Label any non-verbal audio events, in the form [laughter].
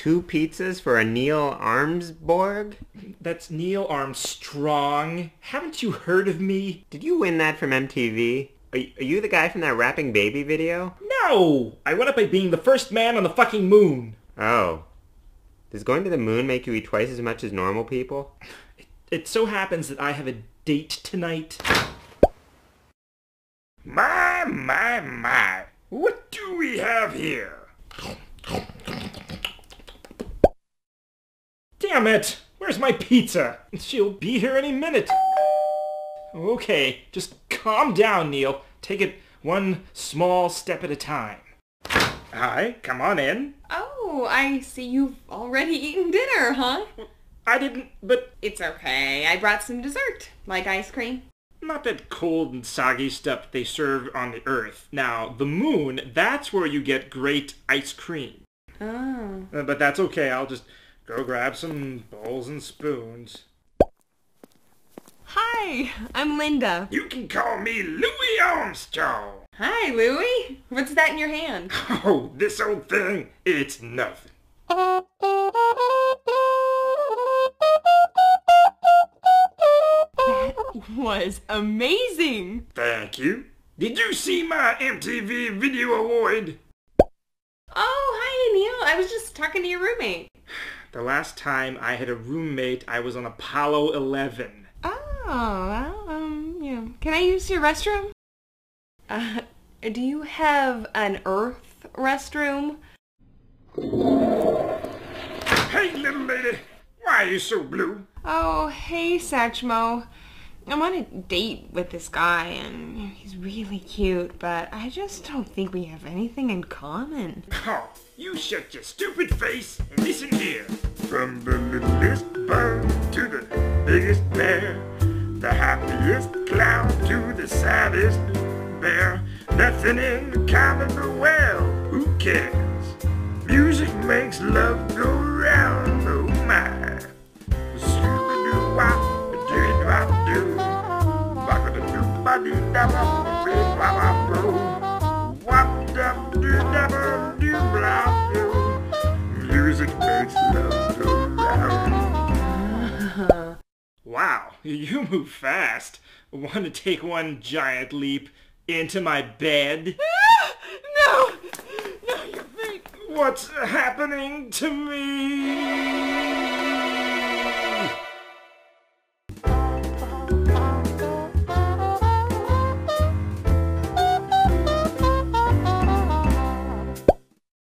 Two pizzas for a Neil Armsborg? That's Neil Armstrong. Haven't you heard of me? Did you win that from MTV? Are are you the guy from that rapping baby video? No! I won it by being the first man on the fucking moon. Oh. Does going to the moon make you eat twice as much as normal people? It so happens that I have a date tonight. My, my, my. What do we have here? Damn it! Where's my pizza? She'll be here any minute. Okay, just calm down, Neil. Take it one small step at a time. Hi, come on in. Oh, I see you've already eaten dinner, huh? I didn't, but It's okay. I brought some dessert, like ice cream. not that cold and soggy stuff they serve on the Earth. Now, the moon, that's where you get great ice cream. Oh. Uh, But that's okay, I'll just go grab some bowls and spoons. Hi, I'm Linda. You can call me Louis Armstrong. Hi, Louie. What's that in your hand? Oh, this old thing, it's nothing. That was amazing. Thank you. Did you see my MTV Video Award? Oh, hi, Neil. I was just talking to your roommate. [sighs] The last time I had a roommate, I was on Apollo 11. Oh, well, um, yeah. Can I use your restroom? Uh, do you have an Earth restroom? Hey, little lady, why are you so blue? Oh, hey, Satchmo. I'm on a date with this guy, and he's really cute, but I just don't think we have anything in common. Oh, you shut your stupid face and listen here. From the littlest bug to the biggest bear, the happiest clown to the saddest bear, nothing in common but well, who cares? Music makes love go wop-a-doo-ba-doo-da-ba-doo-wop-a-boo, wop-dum-doo-da-ba-doo-blah-doo. Music makes love go round. Wow, you move fast. Want to take one giant leap into my bed? [laughs] no! No, you're fake! What's happening to me?